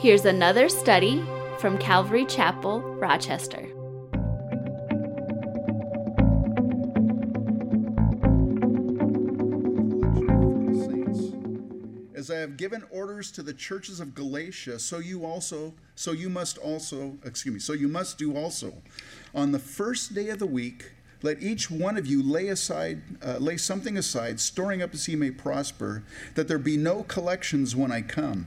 Here's another study from Calvary Chapel, Rochester. As I have given orders to the churches of Galatia, so you also, so you must also, excuse me, so you must do also. On the first day of the week, let each one of you lay aside, uh, lay something aside, storing up as he may prosper, that there be no collections when I come.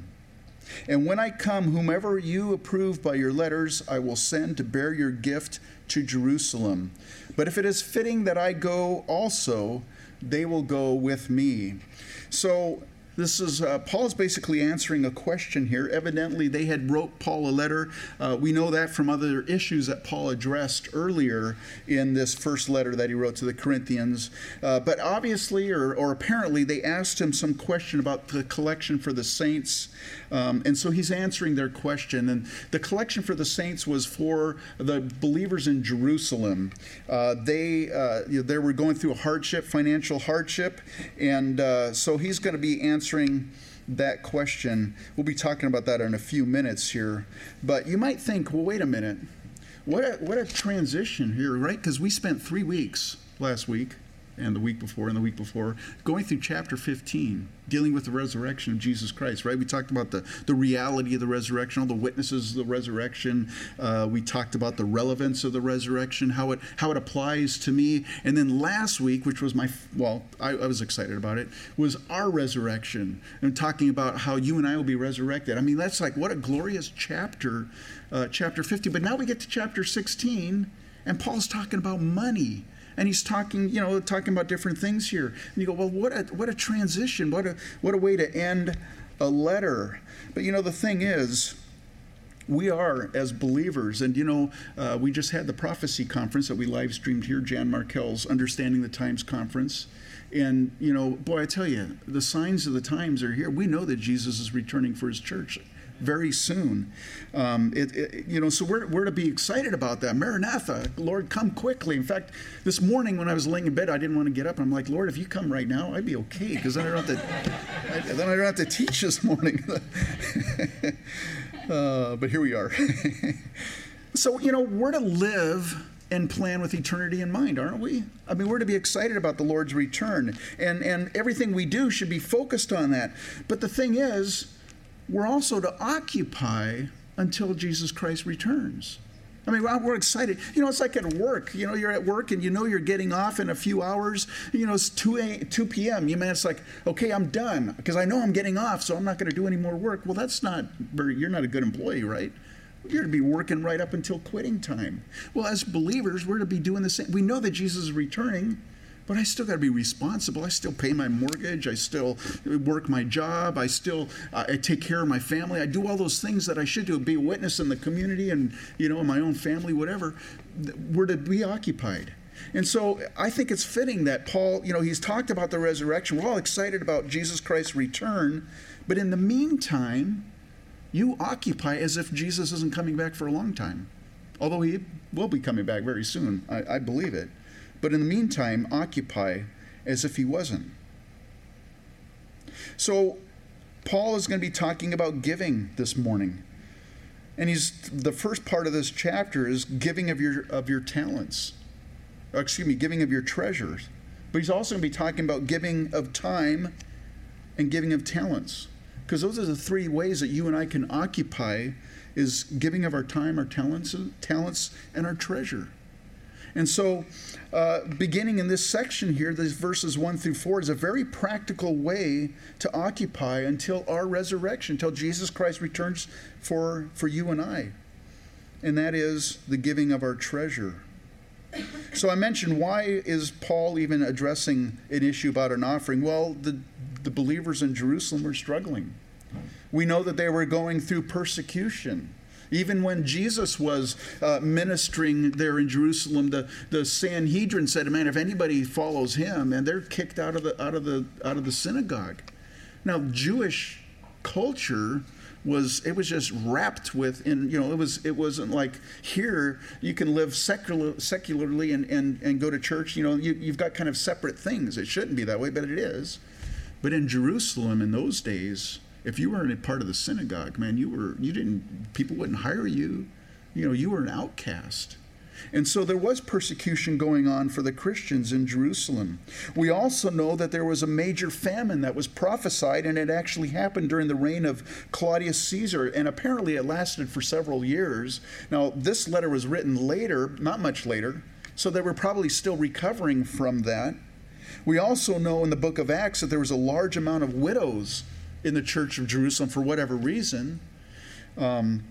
And when I come, whomever you approve by your letters, I will send to bear your gift to Jerusalem. But if it is fitting that I go also, they will go with me. So this is uh, Paul's basically answering a question here. Evidently, they had wrote Paul a letter. Uh, we know that from other issues that Paul addressed earlier in this first letter that he wrote to the Corinthians. Uh, but obviously, or, or, apparently, they asked him some question about the collection for the saints, um, and so he's answering their question. And the collection for the saints was for the believers in Jerusalem. Uh, they uh, they were going through a hardship, financial hardship, and uh, so he's going to be answering answering that question. We'll be talking about that in a few minutes here. But you might think, well, wait a minute. What a, what a transition here, right? Because we spent three weeks last week and the week before and the week before, going through chapter 15, dealing with the resurrection of Jesus Christ, right? We talked about the, the reality of the resurrection, all the witnesses of the resurrection. Uh, we talked about the relevance of the resurrection, how it, how it applies to me. And then last week, which was my, well, I, I was excited about it, was our resurrection and talking about how you and I will be resurrected. I mean, that's like, what a glorious chapter, uh, chapter 50. But now we get to chapter 16, and Paul's talking about money and he's talking, you know, talking about different things here. And you go, well, what a what a transition, what a what a way to end a letter. But you know, the thing is, we are as believers, and you know, uh, we just had the prophecy conference that we live streamed here, Jan Markell's Understanding the Times conference. And you know, boy, I tell you, the signs of the times are here. We know that Jesus is returning for his church very soon. Um, it, it, you know, so we're, we're to be excited about that. Maranatha, Lord, come quickly. In fact, this morning when I was laying in bed, I didn't want to get up. I'm like, Lord, if you come right now, I'd be okay because then I don't have to. I, then I don't have to teach this morning. uh, but here we are. so you know, we're to live and plan with eternity in mind, aren't we? I mean, we're to be excited about the Lord's return, and and everything we do should be focused on that. But the thing is we're also to occupy until Jesus Christ returns. I mean, we're excited. You know, it's like at work. You know, you're at work and you know you're getting off in a few hours. You know, it's 2, a, 2 p.m. You mean, it's like, okay, I'm done because I know I'm getting off, so I'm not going to do any more work. Well, that's not you're not a good employee, right? You're to be working right up until quitting time. Well, as believers, we're to be doing the same. We know that Jesus is returning. But I still got to be responsible. I still pay my mortgage. I still work my job. I still uh, I take care of my family. I do all those things that I should do. Be a witness in the community and you know in my own family, whatever. We're to be occupied. And so I think it's fitting that Paul, you know, he's talked about the resurrection. We're all excited about Jesus Christ's return, but in the meantime, you occupy as if Jesus isn't coming back for a long time. Although he will be coming back very soon. I, I believe it but in the meantime, occupy as if he wasn't. So, Paul is going to be talking about giving this morning. And he's the first part of this chapter is giving of your of your talents. Uh, excuse me, giving of your treasures. But he's also going to be talking about giving of time and giving of talents. Because those are the three ways that you and I can occupy is giving of our time, our talents, talents and our treasure. And so, uh, beginning in this section here, these verses 1 through 4, is a very practical way to occupy until our resurrection, until Jesus Christ returns for, for you and I. And that is the giving of our treasure. So I mentioned why is Paul even addressing an issue about an offering? Well, the, the believers in Jerusalem were struggling. We know that they were going through persecution. Even when Jesus was uh, ministering there in Jerusalem, the, the Sanhedrin said, "Man, if anybody follows him, and they're kicked out of the out of the out of the synagogue." Now, Jewish culture was it was just wrapped with in you know it was it wasn't like here you can live secular, secularly and, and and go to church you know you, you've got kind of separate things it shouldn't be that way but it is but in jerusalem in those days if you weren't a part of the synagogue, man, you were you didn't people wouldn't hire you. You know, you were an outcast. And so there was persecution going on for the Christians in Jerusalem. We also know that there was a major famine that was prophesied, and it actually happened during the reign of Claudius Caesar, and apparently it lasted for several years. Now, this letter was written later, not much later, so they were probably still recovering from that. We also know in the book of Acts that there was a large amount of widows in the church of Jerusalem for whatever reason. Um,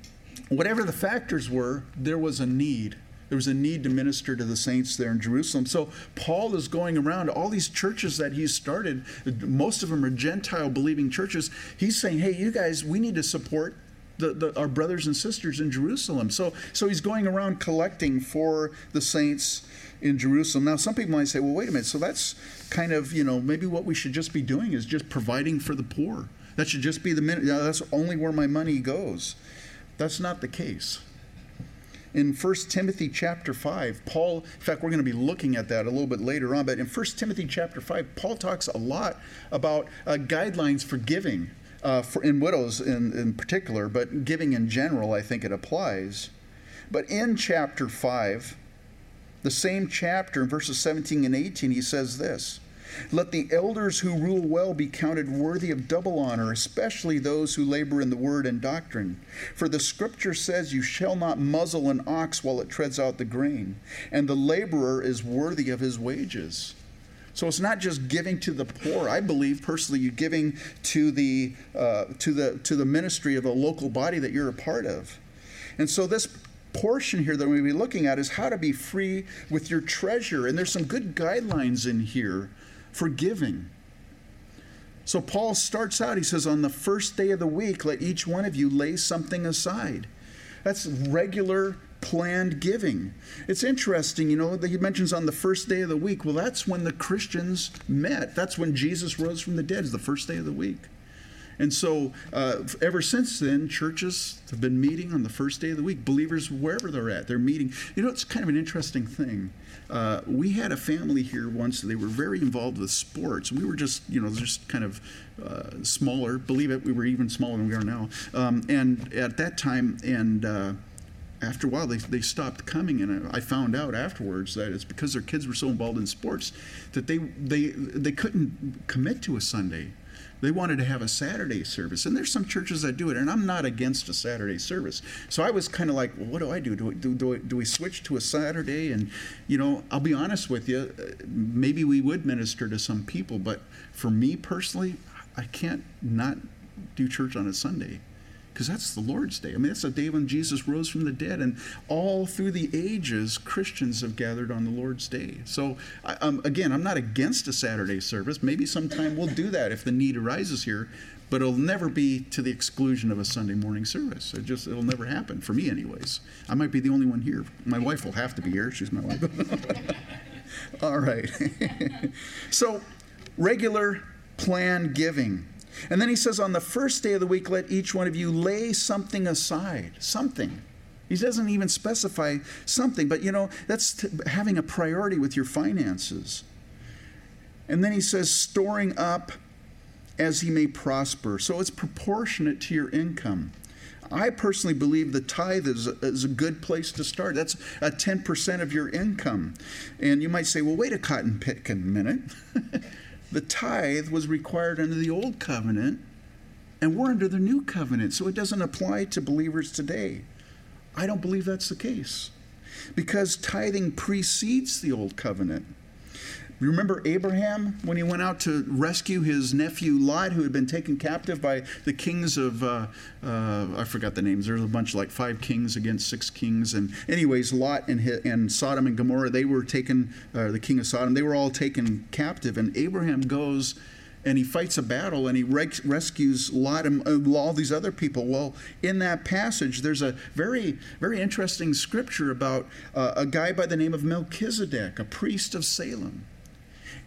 whatever the factors were, there was a need. There was a need to minister to the saints there in Jerusalem. So Paul is going around all these churches that he started. Most of them are Gentile believing churches. He's saying, "Hey, you guys, we need to support the, the, our brothers and sisters in Jerusalem." So, so he's going around collecting for the saints in Jerusalem. Now, some people might say, "Well, wait a minute. So that's kind of you know maybe what we should just be doing is just providing for the poor. That should just be the minute. You know, that's only where my money goes." That's not the case in 1 Timothy chapter 5, Paul, in fact, we're going to be looking at that a little bit later on, but in 1 Timothy chapter 5, Paul talks a lot about uh, guidelines for giving, uh, for, in widows in, in particular, but giving in general, I think it applies. But in chapter 5, the same chapter, in verses 17 and 18, he says this let the elders who rule well be counted worthy of double honor, especially those who labor in the word and doctrine. For the scripture says, You shall not muzzle an ox while it treads out the grain, and the laborer is worthy of his wages. So it's not just giving to the poor. I believe personally, you're giving to the uh, to the to the ministry of a local body that you're a part of. And so this portion here that we'll be looking at is how to be free with your treasure. And there's some good guidelines in here for giving. So Paul starts out, he says, On the first day of the week, let each one of you lay something aside. That's regular planned giving. It's interesting, you know, that he mentions on the first day of the week. Well, that's when the Christians met. That's when Jesus rose from the dead, is the first day of the week. And so, uh, ever since then, churches have been meeting on the first day of the week. Believers, wherever they're at, they're meeting. You know, it's kind of an interesting thing. Uh, we had a family here once. They were very involved with sports. We were just, you know, just kind of uh, smaller. Believe it, we were even smaller than we are now. Um, and at that time, and uh, after a while, they, they stopped coming, and I found out afterwards that it's because their kids were so involved in sports that they they they couldn't commit to a Sunday they wanted to have a Saturday service. And there's some churches that do it, and I'm not against a Saturday service. So I was kind of like, well, what do I do? Do do, do, do we switch to a Saturday? And, you know, I'll be honest with you, maybe we would minister to some people, but for me personally, I can't not do church on a Sunday because that's the Lord's Day. I mean, that's the day when Jesus rose from the dead, and all through the ages, Christians have gathered on the Lord's Day. So, um, again, I'm not against a Saturday service. Maybe sometime we'll do that if the need arises here, but it'll never be to the exclusion of a Sunday morning service. It just it'll never happen for me, anyways. I might be the only one here. My wife will have to be here. She's my wife. all right. so, regular plan giving. And then he says, on the first day of the week, let each one of you lay something aside. Something. He doesn't even specify something, but you know, that's t- having a priority with your finances. And then he says, storing up as he may prosper. So it's proportionate to your income. I personally believe the tithe is a, is a good place to start. That's a 10% of your income. And you might say, well, wait a cotton picking minute. the tithe was required under the old covenant, and we're under the new covenant, so it doesn't apply to believers today. I don't believe that's the case because tithing precedes the old covenant. Remember Abraham when he went out to rescue his nephew Lot, who had been taken captive by the kings of, uh, uh, I forgot the names, there's a bunch like five kings against six kings. And, anyways, Lot and, and Sodom and Gomorrah, they were taken, uh, the king of Sodom, they were all taken captive. And Abraham goes and he fights a battle and he rescues Lot and all these other people. Well, in that passage, there's a very, very interesting scripture about uh, a guy by the name of Melchizedek, a priest of Salem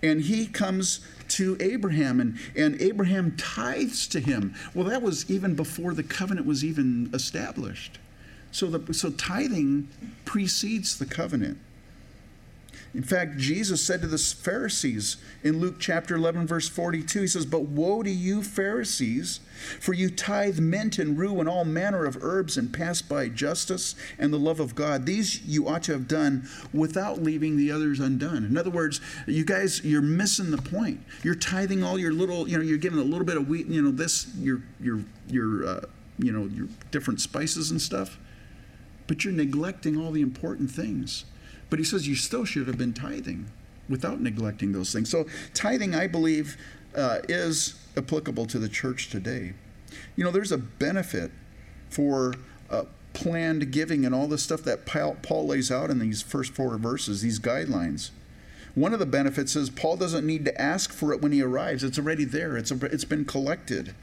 and he comes to Abraham, and, and Abraham tithes to him. Well, that was even before the covenant was even established. So, the, so tithing precedes the covenant. In fact, Jesus said to the Pharisees in Luke chapter 11, verse 42, He says, But woe to you, Pharisees, for you tithe mint and rue and all manner of herbs and pass by justice and the love of God. These you ought to have done without leaving the others undone. In other words, you guys, you're missing the point. You're tithing all your little, you know, you're giving a little bit of wheat, you know, this, your, your, your, uh, you know, your different spices and stuff, but you're neglecting all the important things. But he says you still should have been tithing without neglecting those things. So, tithing, I believe, uh, is applicable to the church today. You know, there's a benefit for uh, planned giving and all the stuff that Paul lays out in these first four verses, these guidelines. One of the benefits is Paul doesn't need to ask for it when he arrives. It's already there. It's, a, it's been collected.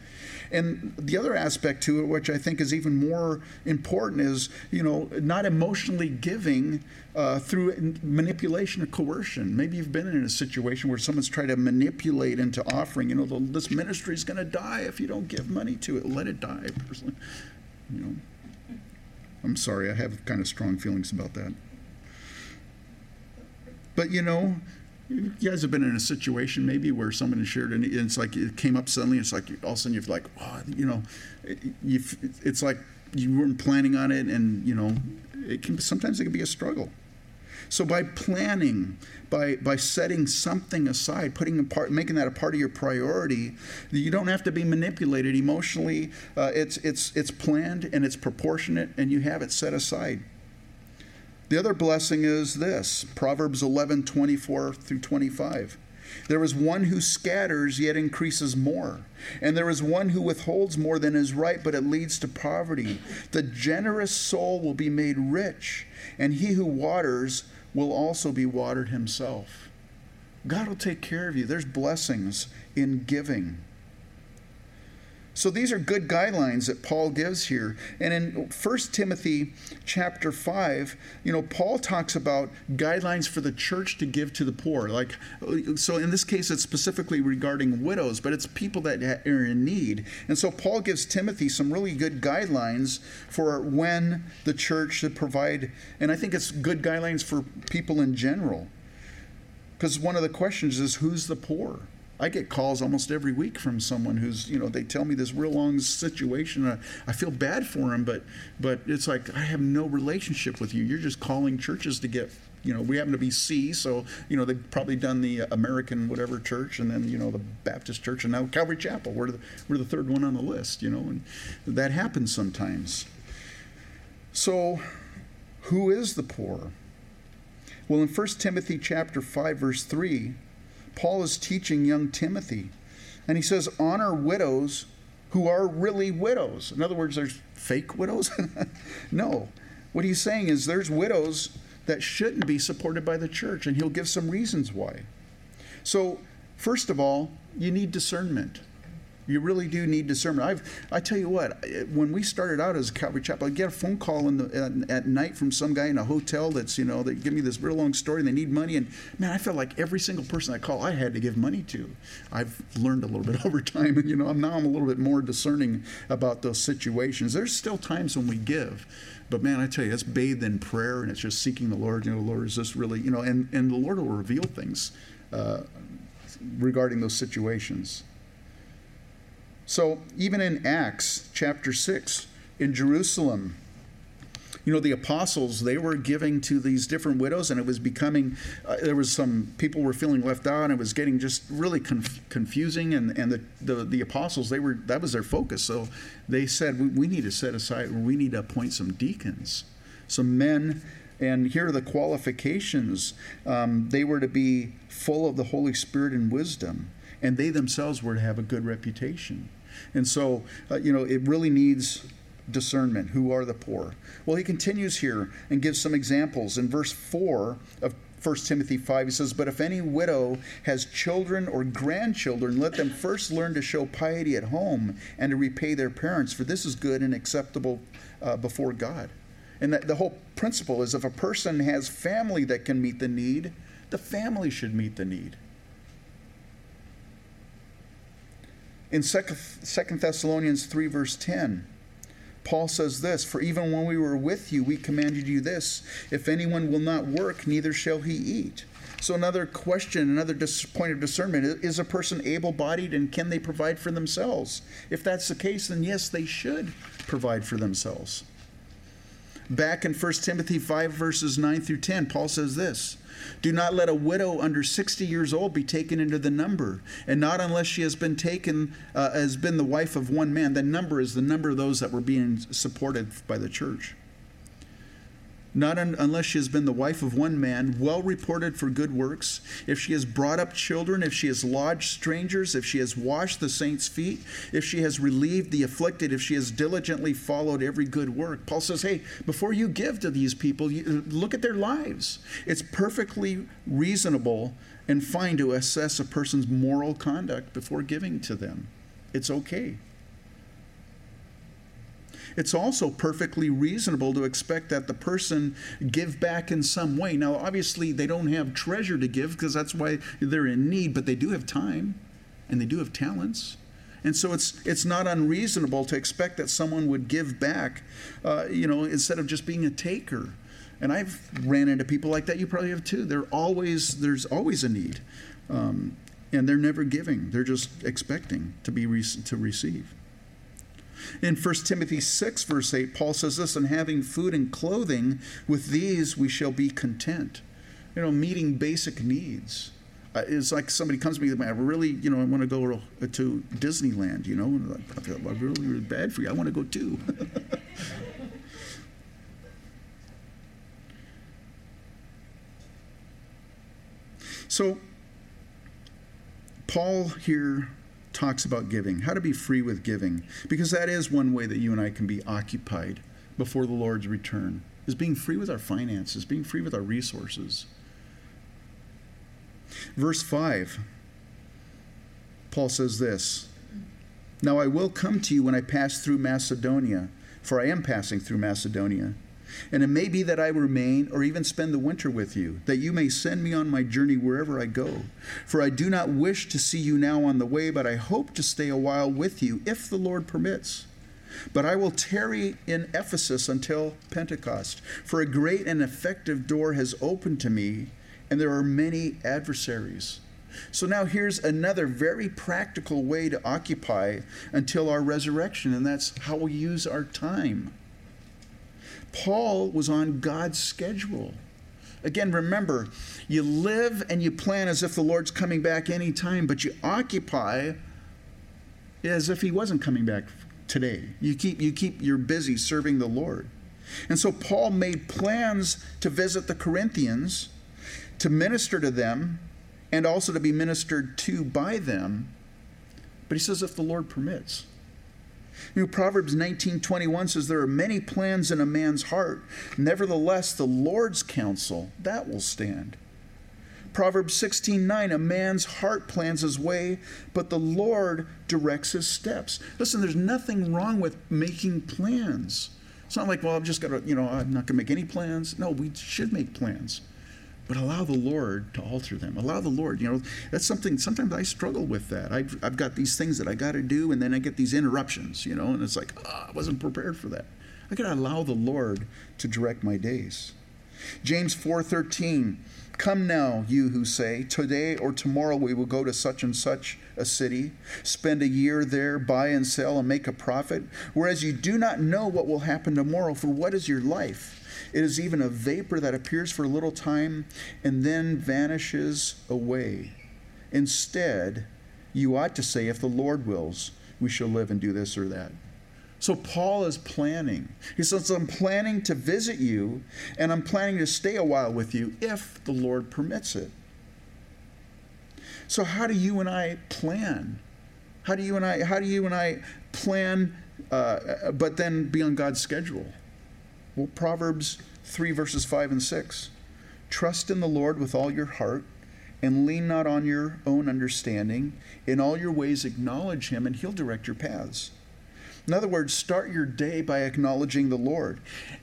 And the other aspect to it, which I think is even more important, is you know not emotionally giving uh, through manipulation or coercion. Maybe you've been in a situation where someone's tried to manipulate into offering. You know, this ministry is going to die if you don't give money to it. Let it die. Personally, you know. I'm sorry, I have kind of strong feelings about that. But you know, you guys have been in a situation maybe where someone has shared and it's like it came up suddenly. It's like all of a sudden you're like, oh, you know, it's like you weren't planning on it, and you know, it can sometimes it can be a struggle. So by planning, by by setting something aside, putting a part, making that a part of your priority, you don't have to be manipulated emotionally. Uh, it's it's it's planned and it's proportionate, and you have it set aside. The other blessing is this Proverbs 11 24 through 25. There is one who scatters, yet increases more. And there is one who withholds more than is right, but it leads to poverty. The generous soul will be made rich, and he who waters will also be watered himself. God will take care of you. There's blessings in giving. So these are good guidelines that Paul gives here. And in 1 Timothy chapter 5, you know, Paul talks about guidelines for the church to give to the poor. Like so in this case it's specifically regarding widows, but it's people that are in need. And so Paul gives Timothy some really good guidelines for when the church should provide and I think it's good guidelines for people in general. Because one of the questions is who's the poor? I get calls almost every week from someone who's, you know, they tell me this real long situation. I, I feel bad for them, but but it's like I have no relationship with you. You're just calling churches to get you know, we happen to be C, so you know they've probably done the American whatever church, and then you know the Baptist church, and now Calvary Chapel. We're the, we're the third one on the list, you know, and that happens sometimes. So, who is the poor? Well, in 1 Timothy chapter five, verse three, Paul is teaching young Timothy. And he says, honor widows who are really widows. In other words, there's fake widows? no. What he's saying is there's widows that shouldn't be supported by the church, and he'll give some reasons why. So, first of all, you need discernment. You really do need discernment. I've, I tell you what, when we started out as a Calvary Chapel, I'd get a phone call in the, at, at, night from some guy in a hotel that's, you know, they give me this real long story and they need money. And man, I felt like every single person I call, I had to give money to. I've learned a little bit over time. And, you know, now I'm a little bit more discerning about those situations. There's still times when we give. But man, I tell you, it's bathed in prayer and it's just seeking the Lord. You know, Lord, is this really, you know, and, and the Lord will reveal things uh, regarding those situations. So, even in Acts chapter 6, in Jerusalem, you know, the apostles, they were giving to these different widows, and it was becoming, uh, there was some people were feeling left out, and it was getting just really conf- confusing. And, and the, the, the, apostles, they were, that was their focus. So they said, we, we need to set aside, we need to appoint some deacons, some men. And here are the qualifications um, they were to be full of the Holy Spirit and wisdom and they themselves were to have a good reputation. And so, uh, you know, it really needs discernment. Who are the poor? Well, he continues here and gives some examples. In verse 4 of 1 Timothy 5, he says, But if any widow has children or grandchildren, let them first learn to show piety at home and to repay their parents, for this is good and acceptable uh, before God. And that the whole principle is if a person has family that can meet the need, the family should meet the need. In 2 Thessalonians 3, verse 10, Paul says this For even when we were with you, we commanded you this if anyone will not work, neither shall he eat. So, another question, another dis- point of discernment is a person able bodied and can they provide for themselves? If that's the case, then yes, they should provide for themselves. Back in 1 Timothy 5, verses 9 through 10, Paul says this Do not let a widow under 60 years old be taken into the number, and not unless she has been taken, uh, has been the wife of one man. The number is the number of those that were being supported by the church not un- unless she has been the wife of one man, well reported for good works, if she has brought up children, if she has lodged strangers, if she has washed the saints' feet, if she has relieved the afflicted, if she has diligently followed every good work. Paul says, hey, before you give to these people, you, look at their lives. It's perfectly reasonable and fine to assess a person's moral conduct before giving to them. It's okay it's also perfectly reasonable to expect that the person give back in some way. Now, obviously, they don't have treasure to give because that's why they're in need, but they do have time and they do have talents. And so it's it's not unreasonable to expect that someone would give back, uh, you know, instead of just being a taker. And I've ran into people like that. You probably have too. They're always there's always a need, um, and they're never giving. They're just expecting to be re- to receive. In 1 Timothy 6, verse 8, Paul says this, and having food and clothing, with these we shall be content. You know, meeting basic needs. Uh, it's like somebody comes to me, I really, you know, I want to go to Disneyland, you know, I feel really, really bad for you. I want to go too. so, Paul here talks about giving, how to be free with giving, because that is one way that you and I can be occupied before the Lord's return, is being free with our finances, being free with our resources. Verse 5, Paul says this Now I will come to you when I pass through Macedonia, for I am passing through Macedonia. And it may be that I remain or even spend the winter with you, that you may send me on my journey wherever I go. For I do not wish to see you now on the way, but I hope to stay a while with you, if the Lord permits. But I will tarry in Ephesus until Pentecost, for a great and effective door has opened to me, and there are many adversaries. So now here's another very practical way to occupy until our resurrection, and that's how we use our time. Paul was on God's schedule. Again, remember, you live and you plan as if the Lord's coming back anytime, but you occupy as if he wasn't coming back today. You keep you keep you're busy serving the Lord. And so Paul made plans to visit the Corinthians, to minister to them, and also to be ministered to by them. But he says if the Lord permits. You know, Proverbs 19:21 says there are many plans in a man's heart. Nevertheless, the Lord's counsel, that will stand. Proverbs 16:9 a man's heart plans his way, but the Lord directs his steps. Listen, there's nothing wrong with making plans. It's not like, well, I've just got to, you know, I'm not going to make any plans. No, we should make plans but allow the Lord to alter them. Allow the Lord, you know, that's something, sometimes I struggle with that. I've, I've got these things that I got to do, and then I get these interruptions, you know, and it's like, oh, I wasn't prepared for that. I got to allow the Lord to direct my days. James 4:13 Come now, you who say, Today or tomorrow we will go to such and such a city, spend a year there, buy and sell, and make a profit, whereas you do not know what will happen tomorrow, for what is your life? It is even a vapor that appears for a little time and then vanishes away. Instead, you ought to say, if the Lord wills, we shall live and do this or that. So Paul is planning. He says, I'm planning to visit you, and I'm planning to stay a while with you if the Lord permits it. So how do you and I plan? How do you and I how do you and I plan uh, but then be on God's schedule? Well, Proverbs 3, verses 5 and 6. Trust in the Lord with all your heart and lean not on your own understanding. In all your ways, acknowledge him, and he'll direct your paths. In other words, start your day by acknowledging the Lord.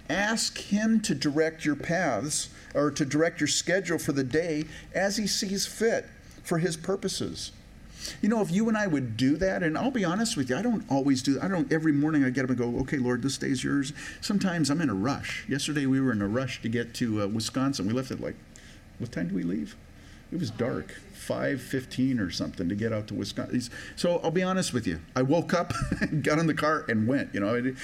Ask him to direct your paths or to direct your schedule for the day as he sees fit for his purposes. You know, if you and I would do that, and I'll be honest with you, I don't always do. I don't every morning I get up and go, "Okay, Lord, this day's yours." Sometimes I'm in a rush. Yesterday we were in a rush to get to uh, Wisconsin. We left at like, what time do we leave? It was dark, five fifteen or something, to get out to Wisconsin. So I'll be honest with you. I woke up, got in the car, and went. You know,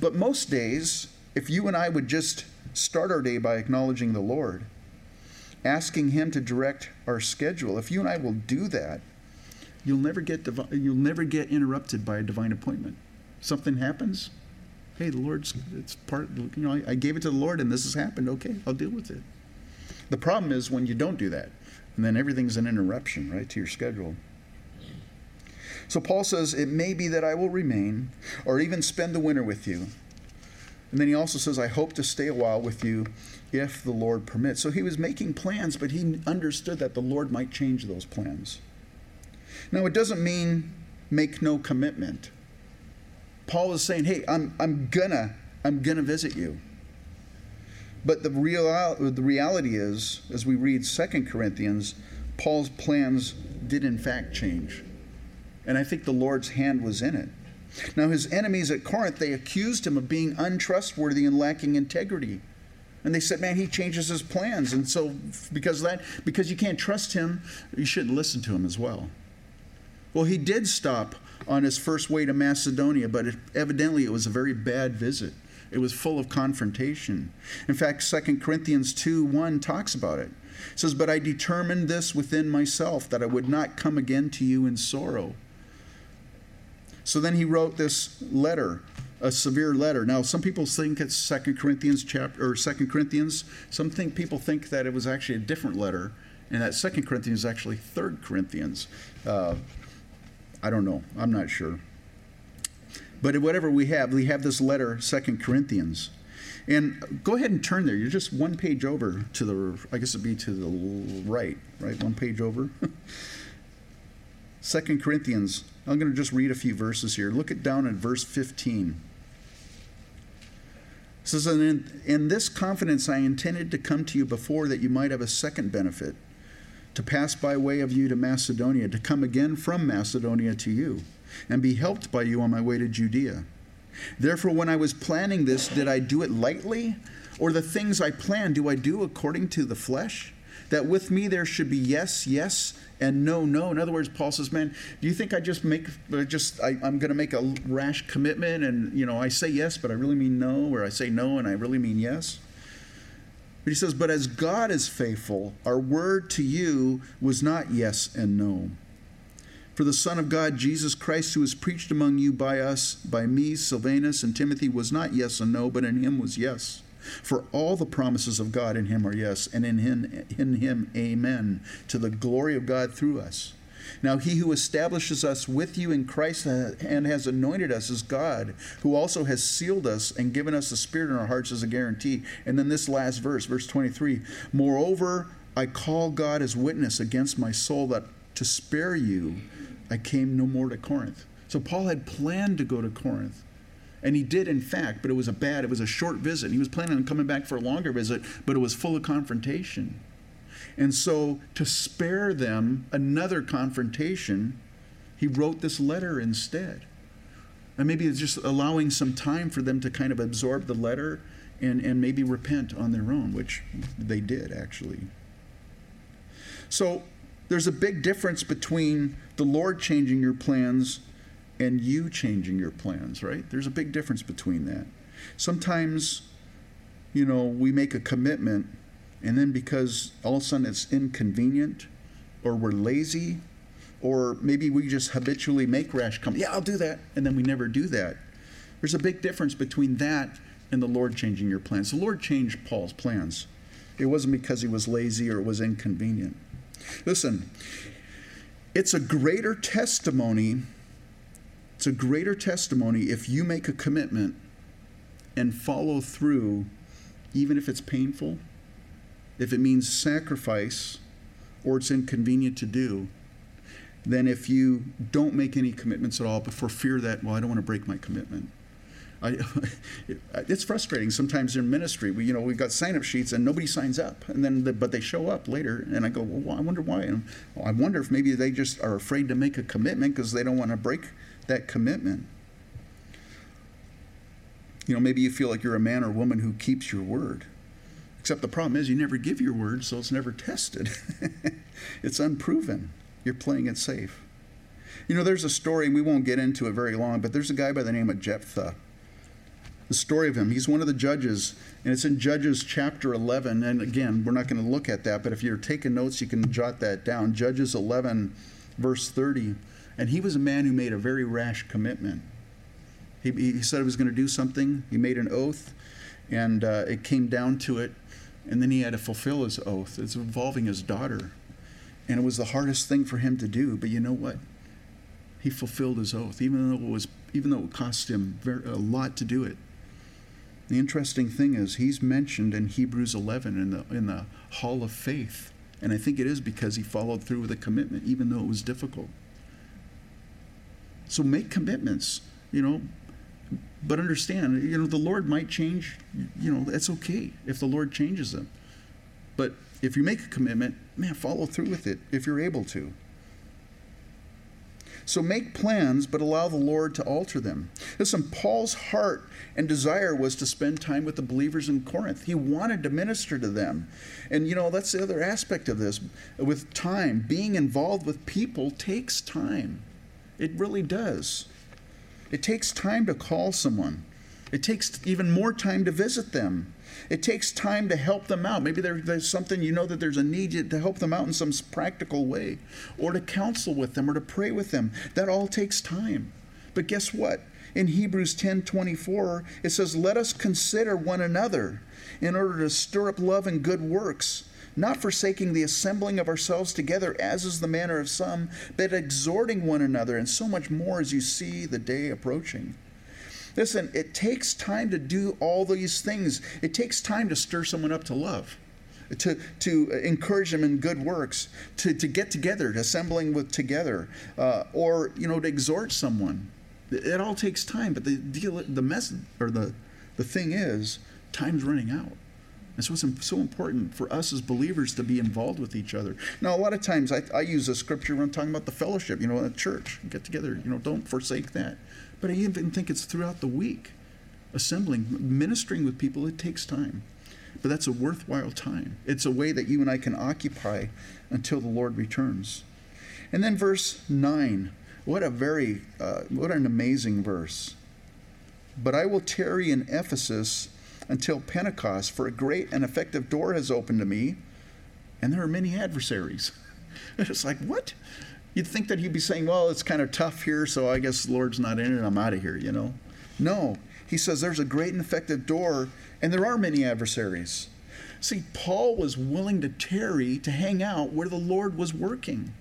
but most days, if you and I would just start our day by acknowledging the Lord, asking Him to direct our schedule, if you and I will do that you'll never get divi- you'll never get interrupted by a divine appointment. Something happens, hey, the Lord's it's part. You know, I, I gave it to the Lord, and this has happened. Okay, I'll deal with it. The problem is when you don't do that, and then everything's an interruption, right, to your schedule. So Paul says, It may be that I will remain or even spend the winter with you. And then he also says, I hope to stay a while with you if the Lord permits. So he was making plans, but he understood that the Lord might change those plans. Now, it doesn't mean make no commitment. Paul is saying, hey, I'm, I'm gonna, I'm gonna visit you. But the, real, the reality is, as we read 2 Corinthians, Paul's plans did in fact change. And I think the Lord's hand was in it. Now, his enemies at Corinth, they accused him of being untrustworthy and lacking integrity. And they said, man, he changes his plans. And so, because that, because you can't trust him, you shouldn't listen to him as well. Well, he did stop on his first way to Macedonia, but it, evidently it was a very bad visit. It was full of confrontation. In fact, 2 Corinthians 2 1 talks about it. It says, But I determined this within myself, that I would not come again to you in sorrow. So then he wrote this letter, a severe letter. Now, some people think it's Second Corinthians chapter or Second Corinthians. Some think people think that it was actually a different letter, and that Second Corinthians is actually Third Corinthians. Uh, I don't know. I'm not sure. But whatever we have, we have this letter, Second Corinthians. And go ahead and turn there. You're just one page over to the, I guess it'd be to the right, right? One page over. Second Corinthians. I'm going to just read a few verses here. Look at down at verse 15. It says, and in this confidence I intended to come to you before that you might have a second benefit to pass by way of you to Macedonia, to come again from Macedonia to you, and be helped by you on my way to Judea. Therefore, when I was planning this, did I do it lightly? Or the things I plan, do I do according to the flesh? That with me there should be yes, yes, and no, no. In other words, Paul says, "Man, do you think I just make just I, am going to make a rash commitment, and you know I say yes, but I really mean no, or I say no and I really mean yes?" But he says, But as God is faithful, our word to you was not yes and no. For the Son of God, Jesus Christ, who was preached among you by us, by me, Silvanus, and Timothy, was not yes and no, but in him was yes. For all the promises of God in him are yes, and in him, in him amen, to the glory of God through us. Now, he who establishes us with you in Christ and has anointed us is God, who also has sealed us and given us the Spirit in our hearts as a guarantee. And then this last verse, verse 23 Moreover, I call God as witness against my soul that to spare you, I came no more to Corinth. So Paul had planned to go to Corinth. And he did, in fact, but it was a bad, it was a short visit. He was planning on coming back for a longer visit, but it was full of confrontation. And so, to spare them another confrontation, he wrote this letter instead. And maybe it's just allowing some time for them to kind of absorb the letter and, and maybe repent on their own, which they did actually. So, there's a big difference between the Lord changing your plans and you changing your plans, right? There's a big difference between that. Sometimes, you know, we make a commitment and then because all of a sudden it's inconvenient or we're lazy or maybe we just habitually make rash come yeah i'll do that. And then we never do that. There's a big difference between that and the lord changing your plans. The lord changed paul's plans. It wasn't because he was lazy or it was inconvenient. Listen it's a greater testimony it's a greater testimony if you make a commitment and follow through even if it's painful if it means sacrifice or it's inconvenient to do, than if you don't make any commitments at all, but for fear that, well, I don't want to break my commitment. I, it's frustrating sometimes in ministry. We, you know, we've got sign-up sheets and nobody signs up, and then the, but they show up later, and I go, well, I wonder why. And well, I wonder if maybe they just are afraid to make a commitment because they don't want to break that commitment. You know, maybe you feel like you're a man or woman who keeps your word. Except the problem is you never give your word, so it's never tested. it's unproven. You're playing it safe. You know, there's a story, we won't get into it very long, but there's a guy by the name of Jephthah. The story of him, he's one of the judges, and it's in Judges chapter 11. And again, we're not going to look at that, but if you're taking notes, you can jot that down. Judges 11, verse 30. And he was a man who made a very rash commitment. He, he said he was going to do something, he made an oath, and uh, it came down to it, and then he had to fulfill his oath. It's involving his daughter. And it was the hardest thing for him to do, but you know what? He fulfilled his oath, even though it was even though it cost him very, a lot to do it. The interesting thing is he's mentioned in Hebrews 11 in the in the Hall of Faith, and I think it is because he followed through with a commitment, even though it was difficult. So make commitments, you know, but understand, you know, the Lord might change. You know, that's okay if the Lord changes them. But if you make a commitment, man, follow through with it if you're able to. So make plans, but allow the Lord to alter them. Listen, Paul's heart and desire was to spend time with the believers in Corinth. He wanted to minister to them. And you know, that's the other aspect of this. With time, being involved with people takes time. It really does. It takes time to call someone. It takes even more time to visit them. It takes time to help them out. Maybe there, there's something you know that there's a need to help them out in some practical way, or to counsel with them, or to pray with them. That all takes time. But guess what? In Hebrews 10:24, it says, "Let us consider one another in order to stir up love and good works." Not forsaking the assembling of ourselves together, as is the manner of some, but exhorting one another, and so much more as you see the day approaching. Listen, it takes time to do all these things. It takes time to stir someone up to love, to, to encourage them in good works, to, to get together, to assembling with together, uh, or you know, to exhort someone. It, all takes time, but the deal, the mess, or the the thing is, time's running out. That's what's so important for us as believers to be involved with each other. Now, a lot of times I, I use a scripture when I'm talking about the fellowship, you know, in a church, get together, you know, don't forsake that. But I even think it's throughout the week. Assembling, ministering with people, it takes time. But that's a worthwhile time. It's a way that you and I can occupy until the Lord returns. And then verse 9. What a very, uh, what an amazing verse. But I will tarry in Ephesus until Pentecost, for a great and effective door has opened to me, and there are many adversaries. It's like, what? You'd think that he'd be saying, well, it's kind of tough here, so I guess the Lord's not in it, I'm out of here, you know? No. He says there's a great and effective door, and there are many adversaries. See, Paul was willing to tarry, to hang out where the Lord was working.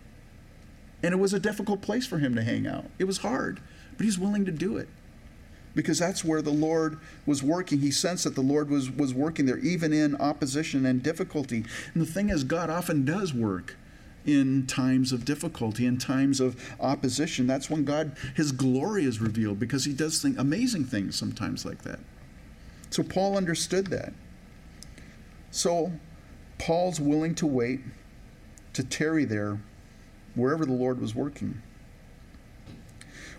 And it was a difficult place for him to hang out. It was hard, but he's willing to do it because that's where the Lord was working. He sensed that the Lord was, was working there, even in opposition and difficulty. And the thing is, God often does work in times of difficulty, in times of opposition. That's when God, His glory is revealed because He does thing, amazing things sometimes like that. So Paul understood that. So Paul's willing to wait, to tarry there, wherever the Lord was working.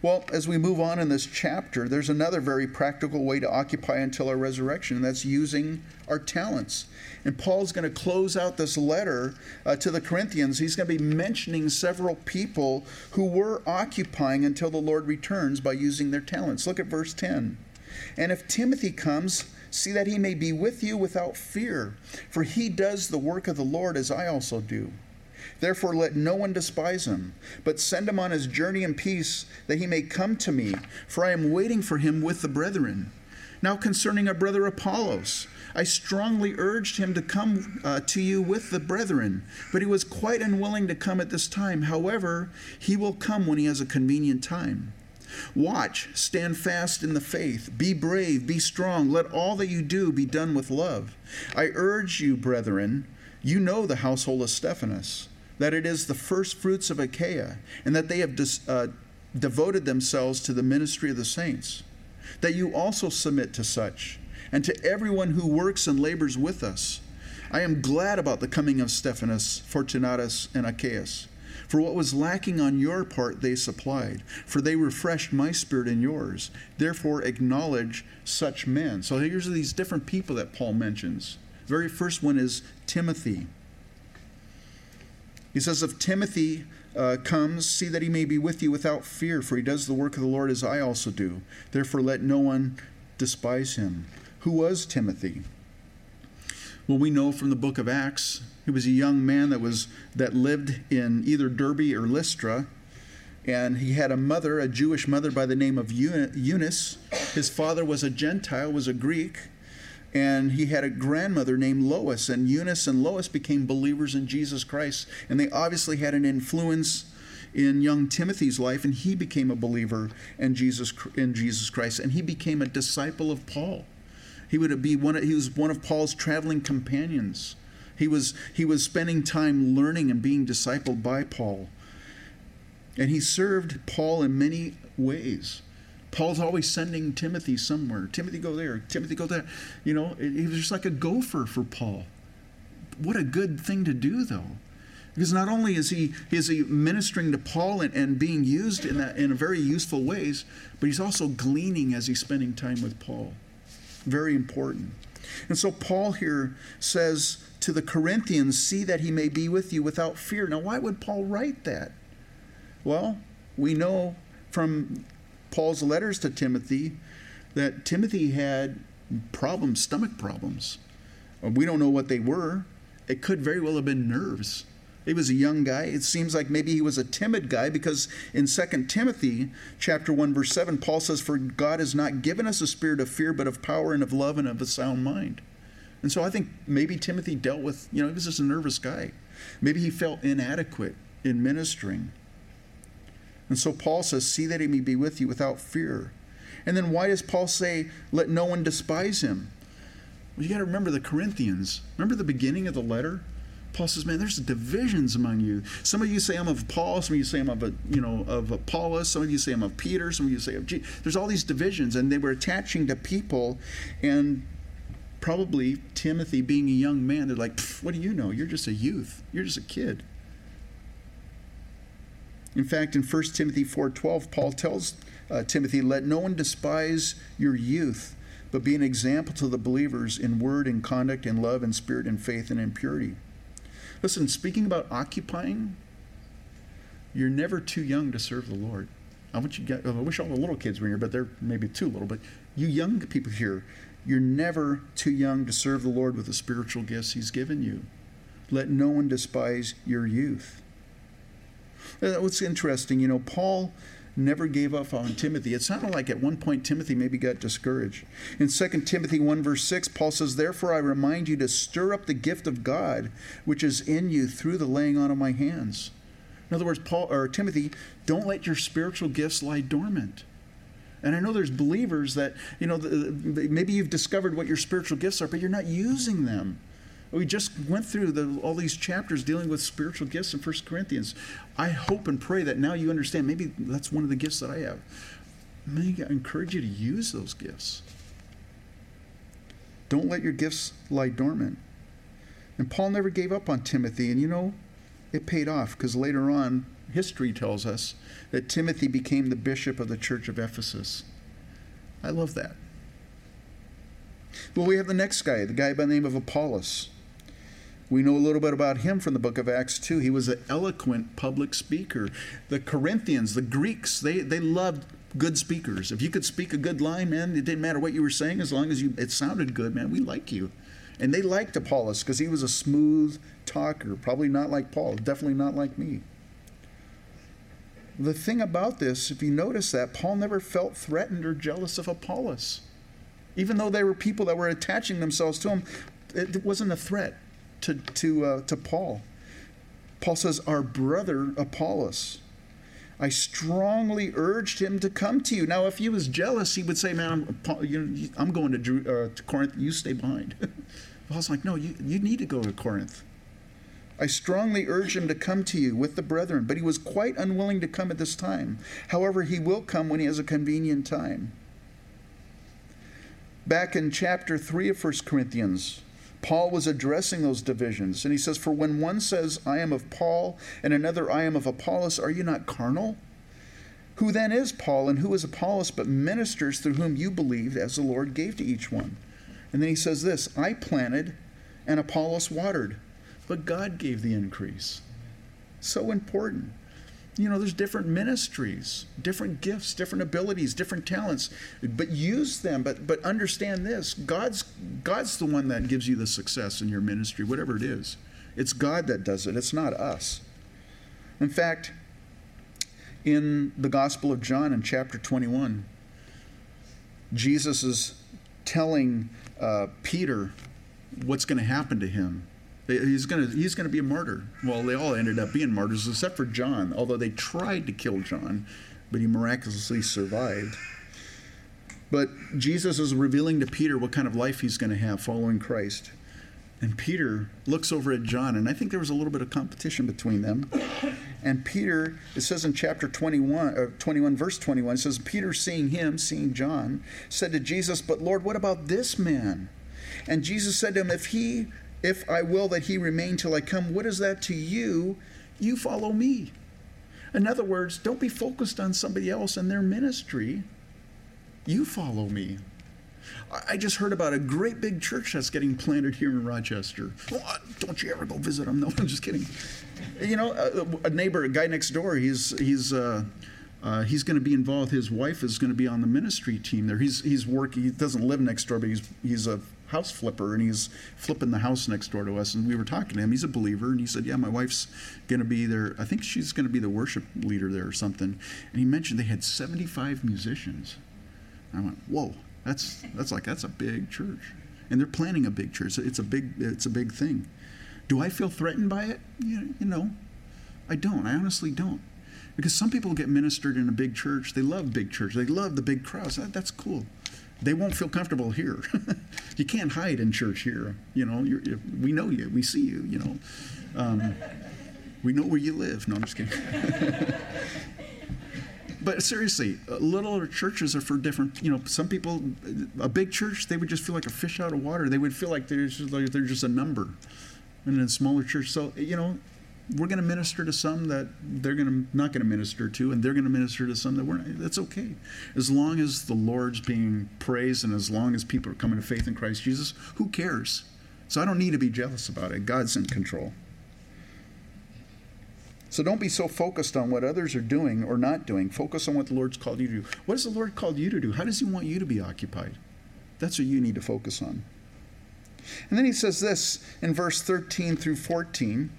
Well, as we move on in this chapter, there's another very practical way to occupy until our resurrection, and that's using our talents. And Paul's going to close out this letter uh, to the Corinthians. He's going to be mentioning several people who were occupying until the Lord returns by using their talents. Look at verse 10. And if Timothy comes, see that he may be with you without fear, for he does the work of the Lord as I also do. Therefore, let no one despise him, but send him on his journey in peace, that he may come to me, for I am waiting for him with the brethren. Now, concerning our brother Apollos, I strongly urged him to come uh, to you with the brethren, but he was quite unwilling to come at this time. However, he will come when he has a convenient time. Watch, stand fast in the faith, be brave, be strong. Let all that you do be done with love. I urge you, brethren, you know the household of Stephanas that it is the first fruits of Achaia, and that they have dis, uh, devoted themselves to the ministry of the saints. that you also submit to such, and to everyone who works and labors with us. I am glad about the coming of Stephanas, Fortunatus, and Achaeus. For what was lacking on your part, they supplied, for they refreshed my spirit and yours. Therefore, acknowledge such men. So here's these different people that Paul mentions. The very first one is Timothy. He says, If Timothy uh, comes, see that he may be with you without fear, for he does the work of the Lord as I also do. Therefore, let no one despise him. Who was Timothy? Well, we know from the book of Acts, he was a young man that was that lived in either Derbe or Lystra, and he had a mother, a Jewish mother by the name of Eunice. His father was a Gentile, was a Greek, and he had a grandmother named Lois, and Eunice and Lois became believers in Jesus Christ, and they obviously had an influence in young Timothy's life, and he became a believer in Jesus in Jesus Christ, and he became a disciple of Paul. He would be one. Of, he was one of Paul's traveling companions. He was he was spending time learning and being discipled by Paul, and he served Paul in many ways. Paul's always sending Timothy somewhere. Timothy, go there. Timothy, go there. You know, he was just like a gopher for Paul. What a good thing to do, though. Because not only is he is he ministering to Paul and, and being used in that in very useful ways, but he's also gleaning as he's spending time with Paul. Very important. And so Paul here says to the Corinthians, see that he may be with you without fear. Now, why would Paul write that? Well, we know from Paul's letters to Timothy that Timothy had problems, stomach problems. Uh, we don't know what they were. It could very well have been nerves. He was a young guy. It seems like maybe he was a timid guy because in 2 Timothy chapter 1 verse 7 Paul says for God has not given us a spirit of fear but of power and of love and of a sound mind. And so I think maybe Timothy dealt with, you know, he was just a nervous guy. Maybe he felt inadequate in ministering. And so Paul says, See that he may be with you without fear. And then why does Paul say, Let no one despise him? Well, you got to remember the Corinthians. Remember the beginning of the letter? Paul says, "Man, there's divisions among you. Some of you say I'm of Paul. Some of you say I'm of a, you know of Apollos. Some of you say I'm of Peter. Some of you say of Jesus. There's all these divisions, and they were attaching to people, and probably Timothy, being a young man, they're like, "What do you know? You're just a youth. You're just a kid." In fact, in 1 Timothy 4:12, Paul tells uh, Timothy, "Let no one despise your youth, but be an example to the believers in word and conduct and love and spirit and faith and in purity." Listen, speaking about occupying, you're never too young to serve the Lord. I get, I wish all the little kids were here, but they're maybe too little. But you young people here, you're never too young to serve the Lord with the spiritual gifts He's given you. Let no one despise your youth. Uh, what's interesting, you know, Paul never gave up on Timothy. It sounded like at one point Timothy maybe got discouraged. In 2 Timothy 1, verse 6, Paul says, Therefore I remind you to stir up the gift of God which is in you through the laying on of my hands. In other words, Paul or Timothy, don't let your spiritual gifts lie dormant. And I know there's believers that, you know, maybe you've discovered what your spiritual gifts are, but you're not using them. We just went through the, all these chapters dealing with spiritual gifts in 1 Corinthians. I hope and pray that now you understand maybe that's one of the gifts that I have. May I encourage you to use those gifts. Don't let your gifts lie dormant. And Paul never gave up on Timothy, and you know, it paid off because later on, history tells us that Timothy became the bishop of the church of Ephesus. I love that. Well, we have the next guy, the guy by the name of Apollos. We know a little bit about him from the book of Acts too. He was an eloquent public speaker. The Corinthians, the Greeks, they, they loved good speakers. If you could speak a good line, man, it didn't matter what you were saying as long as you it sounded good, man. We like you. And they liked Apollos because he was a smooth talker. Probably not like Paul, definitely not like me. The thing about this, if you notice that, Paul never felt threatened or jealous of Apollos. Even though they were people that were attaching themselves to him, it wasn't a threat to, to, uh, to Paul. Paul says, Our brother Apollos. I strongly urged him to come to you. Now, if he was jealous, he would say, Man, I'm, I'm going to, uh, to Corinth. You stay behind. Paul's like, No, you, you need to go to Corinth. I strongly urged him to come to you with the brethren, but he was quite unwilling to come at this time. However, he will come when he has a convenient time. Back in chapter 3 of 1 Corinthians, Paul was addressing those divisions. And he says, For when one says, I am of Paul, and another, I am of Apollos, are you not carnal? Who then is Paul and who is Apollos but ministers through whom you believed as the Lord gave to each one? And then he says this I planted and Apollos watered, but God gave the increase. So important. You know, there's different ministries, different gifts, different abilities, different talents, but use them. But but understand this: God's God's the one that gives you the success in your ministry, whatever it is. It's God that does it. It's not us. In fact, in the Gospel of John in chapter 21, Jesus is telling uh, Peter what's going to happen to him He's going to he's going to be a martyr. Well, they all ended up being martyrs except for John, although they tried to kill John, but he miraculously survived. But Jesus is revealing to Peter what kind of life he's going to have following Christ. And Peter looks over at John, and I think there was a little bit of competition between them. And Peter, it says in chapter 21, uh, 21 verse 21, it says, Peter, seeing him, seeing John, said to Jesus, But Lord, what about this man? And Jesus said to him, If he if I will that he remain till I come, what is that to you? You follow me. In other words, don't be focused on somebody else and their ministry. You follow me. I just heard about a great big church that's getting planted here in Rochester. Oh, don't you ever go visit them? No, I'm just kidding. You know, a, a neighbor, a guy next door, he's he's uh, uh, he's going to be involved. His wife is going to be on the ministry team there. He's he's working. He doesn't live next door, but he's he's a house flipper and he's flipping the house next door to us and we were talking to him. He's a believer and he said yeah my wife's going to be there. I think she's going to be the worship leader there or something. And he mentioned they had 75 musicians. And i went whoa that's that's like that's a big church. And they're planning a big church. It's a big it's a big thing. Do i feel threatened by it? You, know i don't. I honestly don't. Because some people get ministered in a big church. They love big church. They love the big crowds. That, that's cool they won't feel comfortable here. you can't hide in church here. You know, we know you, we see you. You know, um, we know where you live. No, I'm just kidding. but seriously, little churches are for different. You know, some people, a big church, they would just feel like a fish out of water. They would feel like they're just, like they're just a number. And in a smaller church, so you know, we're going to minister to some that they're going to not going to minister to, and they're going to minister to some that we're not. That's okay, as long as the Lord's being praised, and as long as people are coming to faith in Christ Jesus. Who cares? So I don't need to be jealous about it. God's in control. So don't be so focused on what others are doing or not doing. Focus on what the Lord's called you to do. What has the Lord called you to do? How does He want you to be occupied? That's what you need to focus on. And then He says this in verse 13 through 14.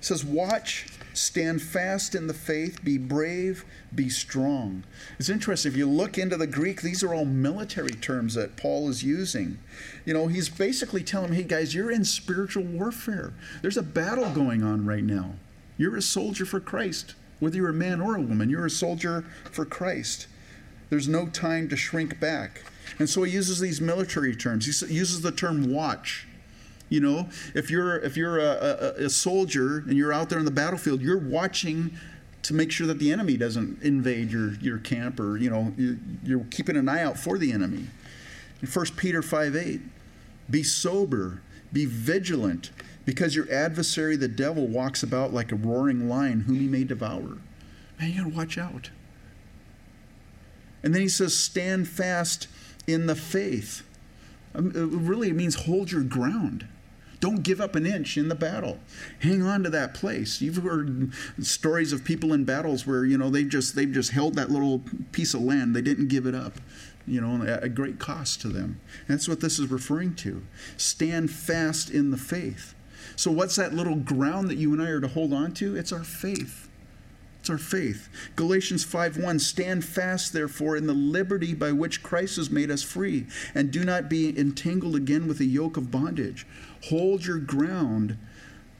It says, Watch, stand fast in the faith, be brave, be strong. It's interesting. If you look into the Greek, these are all military terms that Paul is using. You know, he's basically telling, him, hey guys, you're in spiritual warfare. There's a battle going on right now. You're a soldier for Christ. Whether you're a man or a woman, you're a soldier for Christ. There's no time to shrink back. And so he uses these military terms. He uses the term watch. You know, if you're if you're a, a, a soldier and you're out there on the battlefield, you're watching to make sure that the enemy doesn't invade your, your camp or, you know, you're keeping an eye out for the enemy. In 1 Peter 5 8, be sober, be vigilant, because your adversary, the devil, walks about like a roaring lion whom he may devour. Man, you gotta watch out. And then he says, stand fast in the faith. Um, it really, it means hold your ground. Don't give up an inch in the battle. Hang on to that place. You've heard stories of people in battles where you know they just they've just held that little piece of land. They didn't give it up. You know, at a great cost to them. And that's what this is referring to. Stand fast in the faith. So what's that little ground that you and I are to hold on to? It's our faith. It's our faith. Galatians 5:1 Stand fast therefore in the liberty by which Christ has made us free and do not be entangled again with a yoke of bondage. Hold your ground.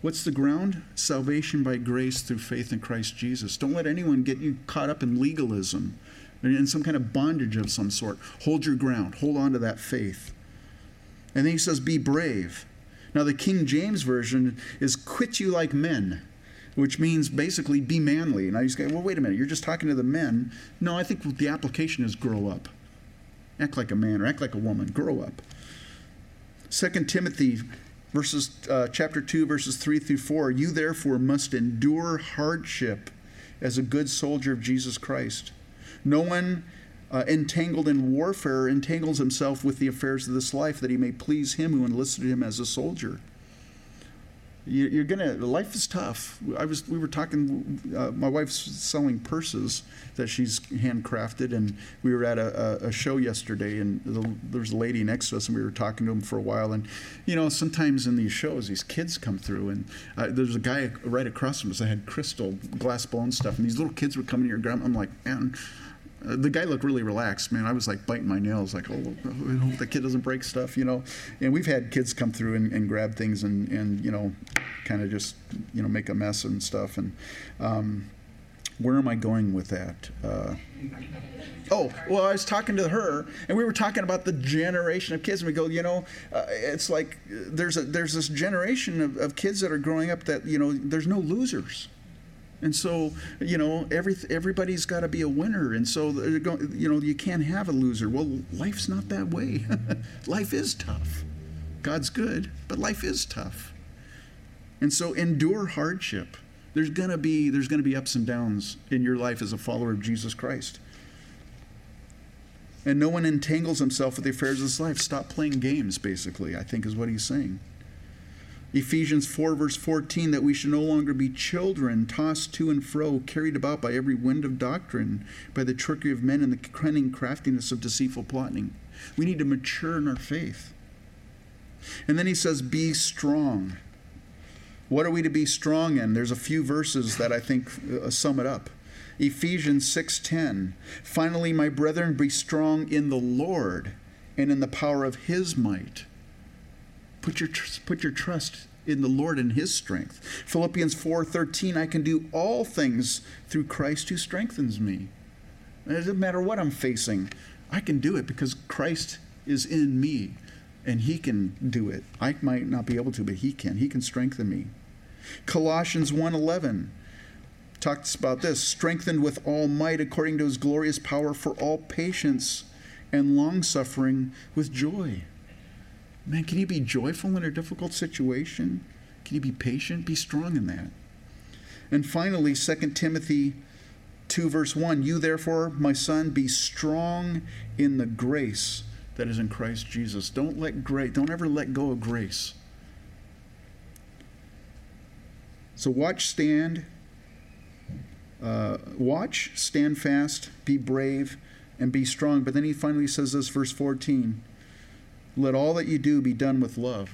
What's the ground? Salvation by grace through faith in Christ Jesus. Don't let anyone get you caught up in legalism in some kind of bondage of some sort. Hold your ground. Hold on to that faith. And then he says, Be brave. Now, the King James Version is quit you like men which means basically be manly. And I just go, well, wait a minute, you're just talking to the men. No, I think the application is grow up. Act like a man or act like a woman. Grow up. 2 Timothy verses uh, chapter 2 verses 3 through 4 you therefore must endure hardship as a good soldier of jesus christ. No one uh, entangled in warfare entangles himself with the affairs of this life that he may please him who enlisted him as a soldier you, are gonna life is tough. I was we were talking uh, my wife's selling purses that she's handcrafted and we were at a, a show yesterday and the, there was a lady next to us and we were talking to him for a while and you know sometimes in these shows these kids come through and uh, there's a guy right across from us that had crystal glass blown stuff and these little kids were coming to your grandma i'm like man uh, the guy looked really relaxed, man. I was like biting my nails, like, oh, the kid doesn't break stuff, you know. And we've had kids come through and, and grab things and, and, you know, kind of just, you know, make a mess and stuff. And um, where am I going with that? Uh, oh, well, I was talking to her, and we were talking about the generation of kids, and we go, you know, uh, it's like there's a there's this generation of, of kids that are growing up that you know there's no losers and so, you know, every, everybody's got to be a winner. And so, uh, you know, you can't have a loser. Well, life's not that way. life is tough. God's good, but life is tough. And so, endure hardship. There's gonna be there's gonna be ups and downs in your life as a follower of Jesus Christ. And no one entangles himself with the affairs of this life. Stop playing games, basically, I think is what he's saying. Ephesians 4, verse 14, that we should no longer be children, tossed to and fro, carried about by every wind of doctrine, by the trickery of men and the cunning craftiness of deceitful plotting. We need to mature in our faith. And then he says, Be strong. What are we to be strong in? There's a few verses that I think uh, sum it up. Ephesians 6:10 Finally my brethren be strong in the Lord and in the power of his might Put your, put your trust in the Lord and his strength. Philippians 4:13 I can do all things through Christ who strengthens me. It doesn't matter what I'm facing. I can do it because Christ is in me and he can do it. I might not be able to, but he can. He can strengthen me. Colossians 1:11 talks about this, strengthened with all might according to his glorious power for all patience and long suffering with joy. Man, can you be joyful in a difficult situation? Can you be patient? Be strong in that. And finally, 2 Timothy 2, verse 1 You therefore, my son, be strong in the grace that is in Christ Jesus. Don't let grace, don't ever let go of grace. So watch, stand, uh, watch, stand fast, be brave, and be strong. But then he finally says this, verse 14 let all that you do be done with love.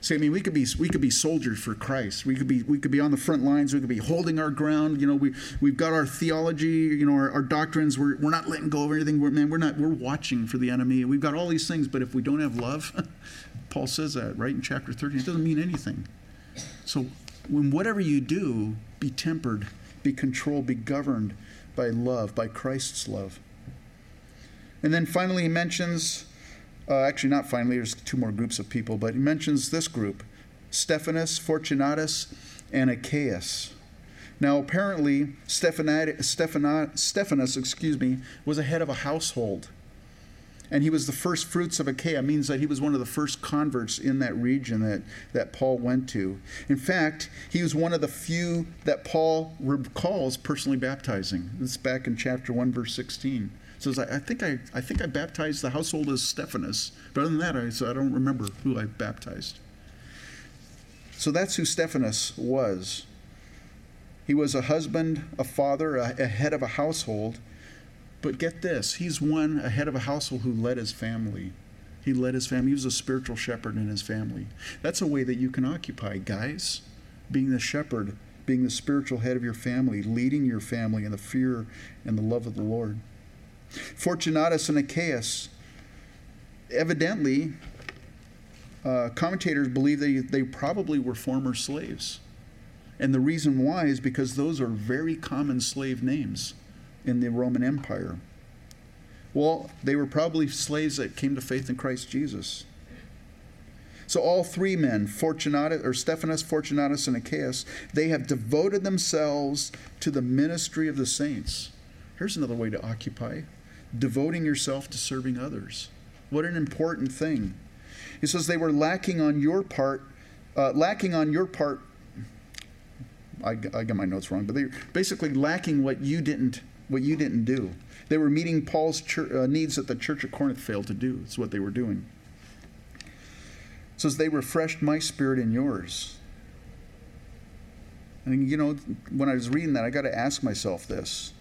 See, I mean, we could be we could be soldiers for Christ. We could be we could be on the front lines. We could be holding our ground. You know, we we've got our theology. You know, our, our doctrines. We're we're not letting go of anything. We're, man, we're not. We're watching for the enemy. We've got all these things. But if we don't have love, Paul says that right in chapter thirteen. It doesn't mean anything. So, when whatever you do, be tempered, be controlled, be governed by love, by Christ's love. And then finally, he mentions uh, actually, not finally, there's two more groups of people, but he mentions this group Stephanas, Fortunatus, and Achaicus. Now, apparently, Stephanas, excuse me, was a head of a household. And he was the first fruits of Achaia, means that he was one of the first converts in that region that, that Paul went to. In fact, he was one of the few that Paul recalls personally baptizing. This is back in chapter 1, verse 16 says, I, I, think I, I think I baptized the household as Stephanas. But other than that, I, I don't remember who I baptized. So that's who Stephanas was. He was a husband, a father, a, a head of a household. But get this, he's one, a head of a household who led his family. He led his family. He was a spiritual shepherd in his family. That's a way that you can occupy, guys. Being the shepherd, being the spiritual head of your family, leading your family in the fear and the love of the Lord. Fortunatus and Achaicus, evidently, uh, commentators believe they, they probably were former slaves. And the reason why is because those are very common slave names in the Roman Empire. Well, they were probably slaves that came to faith in Christ Jesus. So all three men, Fortunatus or Stephanas, Fortunatus, and Achaicus, they have devoted themselves to the ministry of the saints. Here's another way to occupy devoting yourself to serving others. What an important thing. He says they were lacking on your part, uh, lacking on your part. I, I got my notes wrong, but they basically lacking what you didn't what you didn't do. They were meeting Paul's church, uh, needs that the church at Corinth failed to do. It's what they were doing. It says they refreshed my spirit and yours. And you know, when I was reading that, I got to ask myself this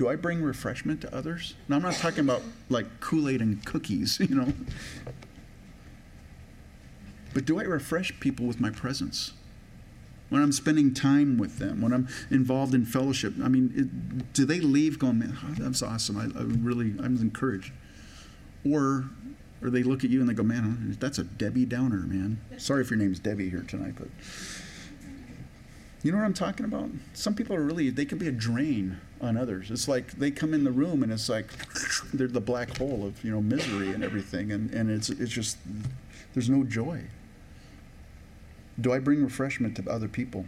do I bring refreshment to others? Now, I'm not talking about like Kool Aid and cookies, you know. But do I refresh people with my presence? When I'm spending time with them, when I'm involved in fellowship, I mean, it, do they leave going, man, oh, that was awesome. I, I really, I'm encouraged. Or, or they look at you and they go, man, that's a Debbie Downer, man. Sorry if your name's Debbie here tonight, but you know what I'm talking about? Some people are really, they can be a drain on others. It's like they come in the room and it's like they're the black hole of, you know, misery and everything. And, and it's, it's just, there's no joy. Do I bring refreshment to other people?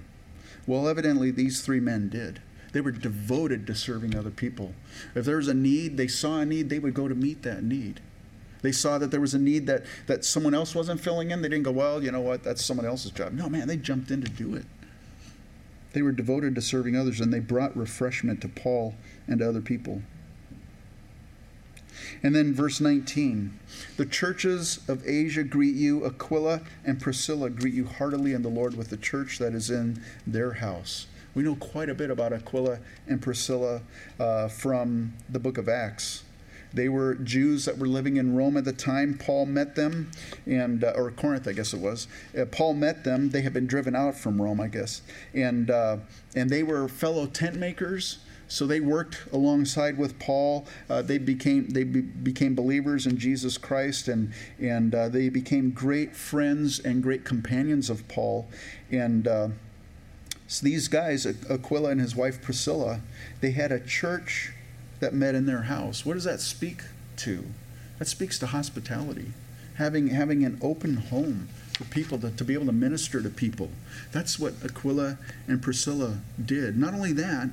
Well, evidently, these three men did. They were devoted to serving other people. If there was a need, they saw a need, they would go to meet that need. They saw that there was a need that, that someone else wasn't filling in. They didn't go, well, you know what, that's someone else's job. No, man, they jumped in to do it. They were devoted to serving others, and they brought refreshment to Paul and to other people. And then verse 19 The churches of Asia greet you, Aquila and Priscilla greet you heartily in the Lord with the church that is in their house. We know quite a bit about Aquila and Priscilla uh, from the book of Acts. They were Jews that were living in Rome at the time. Paul met them, and uh, or Corinth, I guess it was. Uh, Paul met them. They had been driven out from Rome, I guess, and uh, and they were fellow tent makers. So they worked alongside with Paul. Uh, they became they be, became believers in Jesus Christ, and and uh, they became great friends and great companions of Paul. And uh, so these guys, Aquila and his wife Priscilla, they had a church that met in their house. What does that speak to? That speaks to hospitality, having, having an open home for people to, to be able to minister to people. That's what Aquila and Priscilla did. Not only that,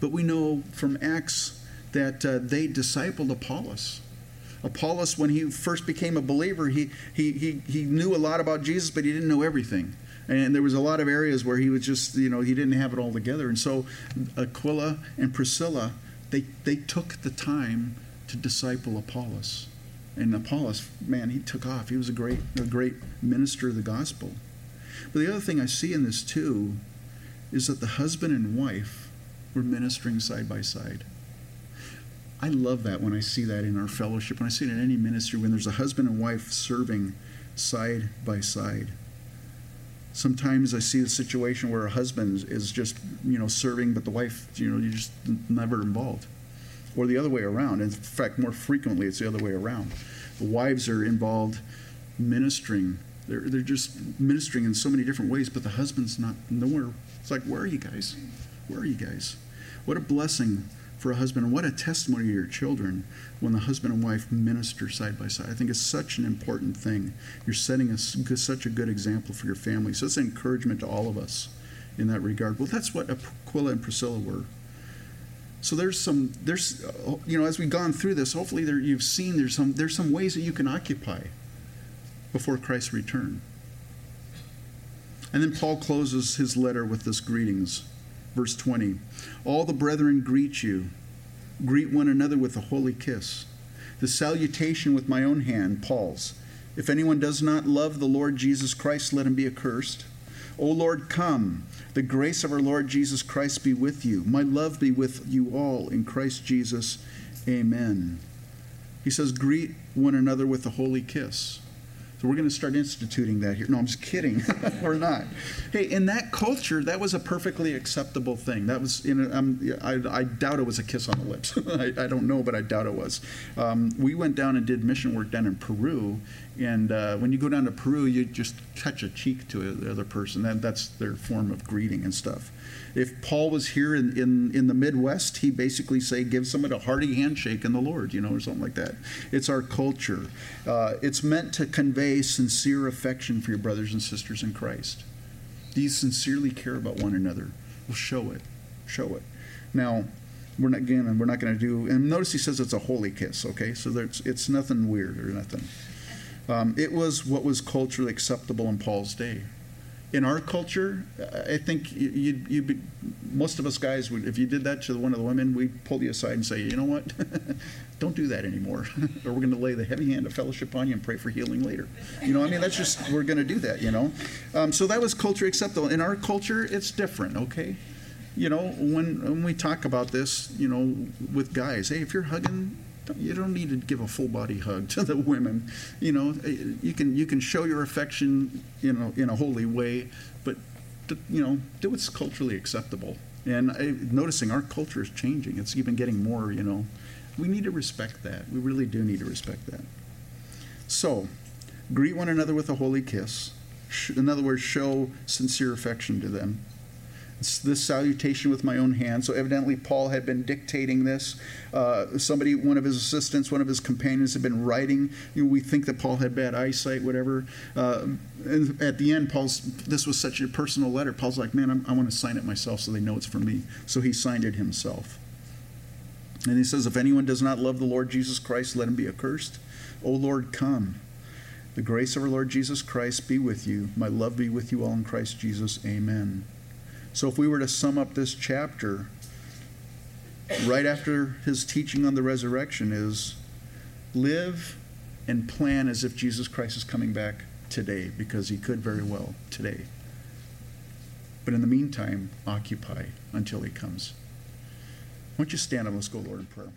but we know from Acts that uh, they discipled Apollos. Apollos, when he first became a believer, he, he, he, he knew a lot about Jesus, but he didn't know everything. And there was a lot of areas where he was just, you know, he didn't have it all together. And so Aquila and Priscilla they, they took the time to disciple Apollos. And Apollos, man, he took off. He was a great, a great minister of the gospel. But the other thing I see in this too is that the husband and wife were ministering side by side. I love that when I see that in our fellowship, when I see it in any ministry, when there's a husband and wife serving side by side. Sometimes I see a situation where a husband is just, you know, serving, but the wife, you know, you're just never involved. Or the other way around. In fact, more frequently, it's the other way around. The wives are involved ministering. They're, they're just ministering in so many different ways, but the husband's not nowhere. It's like, where are you guys? Where are you guys? What a blessing for a husband, and what a testimony to your children when the husband and wife minister side by side. I think it's such an important thing. You're setting a, such a good example for your family. So it's an encouragement to all of us in that regard. Well, that's what Aquila and Priscilla were. So there's some there's uh, you know as we've gone through this, hopefully there, you've seen there's some there's some ways that you can occupy before Christ's return. And then Paul closes his letter with this greetings. Verse 20 All the brethren greet you. Greet one another with a holy kiss. The salutation with my own hand, Paul's. If anyone does not love the Lord Jesus Christ, let him be accursed. O Lord, come. The grace of our Lord Jesus Christ be with you. My love be with you all in Christ Jesus. Amen. He says, Greet one another with a holy kiss. We're going to start instituting that here. No, I'm just kidding. we're not. Hey, in that culture, that was a perfectly acceptable thing. That was, you know, um, I, I, doubt it was a kiss on the lips. I, I, don't know, but I doubt it was. Um, we went down and did mission work down in Peru, and uh, when you go down to Peru, you just touch a cheek to the other person. That, that's their form of greeting and stuff. If Paul was here in, in, in the Midwest, he basically say, give someone a hearty handshake in the Lord, you know, or something like that. It's our culture. Uh, it's meant to convey sincere affection for your brothers and sisters in Christ. Do you sincerely care about one another? Well, show it. Show it. Now, we're not again, we're not going to do. And notice he says it's a holy kiss. Okay, so there's it's nothing weird or nothing. Um, it was what was culturally acceptable in Paul's day. In our culture, I think you, you, be, most of us guys would, if you did that to one of the women, we'd pull you aside and say, you know what, don't do that anymore, or we're going to lay the heavy hand of fellowship on you and pray for healing later. You know, I mean, that's just we're going to do that. You know, um, so that was culture acceptable. In our culture, it's different. Okay, you know, when when we talk about this, you know, with guys, hey, if you're hugging you don't need to give a full body hug to the women. You know, eh, you can you can show your affection, you know, in a holy way, but you know, do what's culturally acceptable. And I, noticing our culture is changing. It's even getting more. You know, we need to respect that. We really do need to respect that. So, greet one another with a holy kiss. In other words, show sincere affection to them this salutation with my own hand. So evidently, Paul had been dictating this. Uh, somebody, one of his assistants, one of his companions, had been writing. You know, we think that Paul had bad eyesight, whatever. Uh, and at the end, Paul's this was such a personal letter. Paul's like, man, I'm, i want to sign it myself so they know it's for me. So he signed it himself. And he says, if anyone does not love the Lord Jesus Christ, let him be accursed. O Lord, come. The grace of our Lord Jesus Christ be with you. My love be with you all in Christ Jesus. Amen. So, if we were to sum up this chapter, right after his teaching on the resurrection is live and plan as if Jesus Christ is coming back today, because he could very well today. But in the meantime, occupy until he comes. Why don't you stand up? Let's go, Lord, in prayer.